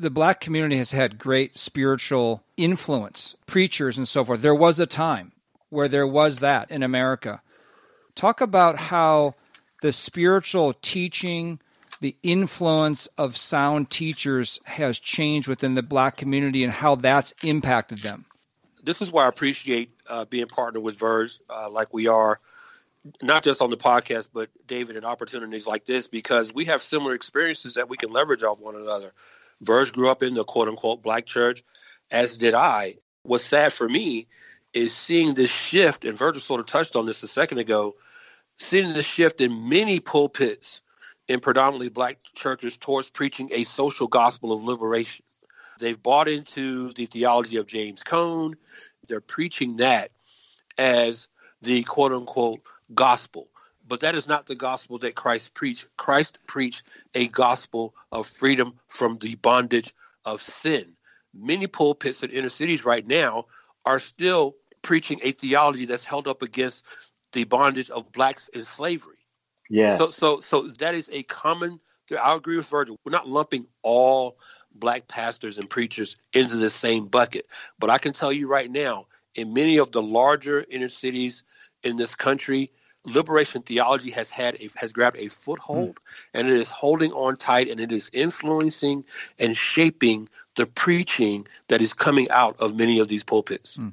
the black community has had great spiritual influence, preachers and so forth. There was a time where there was that in America. Talk about how the spiritual teaching, the influence of sound teachers has changed within the black community and how that's impacted them. This is why I appreciate uh, being partnered with Verge uh, like we are, not just on the podcast, but David, and opportunities like this, because we have similar experiences that we can leverage off one another. Verge grew up in the quote unquote black church, as did I. What's sad for me is seeing this shift, and Virgil sort of touched on this a second ago, seeing the shift in many pulpits in predominantly black churches towards preaching a social gospel of liberation. They've bought into the theology of James Cone. They're preaching that as the quote unquote gospel. But that is not the gospel that Christ preached. Christ preached a gospel of freedom from the bondage of sin. Many pulpits in inner cities right now are still preaching a theology that's held up against the bondage of blacks in slavery. Yes. So so so that is a common I agree with Virgil. We're not lumping all black pastors and preachers into the same bucket. But I can tell you right now, in many of the larger inner cities in this country, liberation theology has had a, has grabbed a foothold mm. and it is holding on tight and it is influencing and shaping the preaching that is coming out of many of these pulpits. Mm.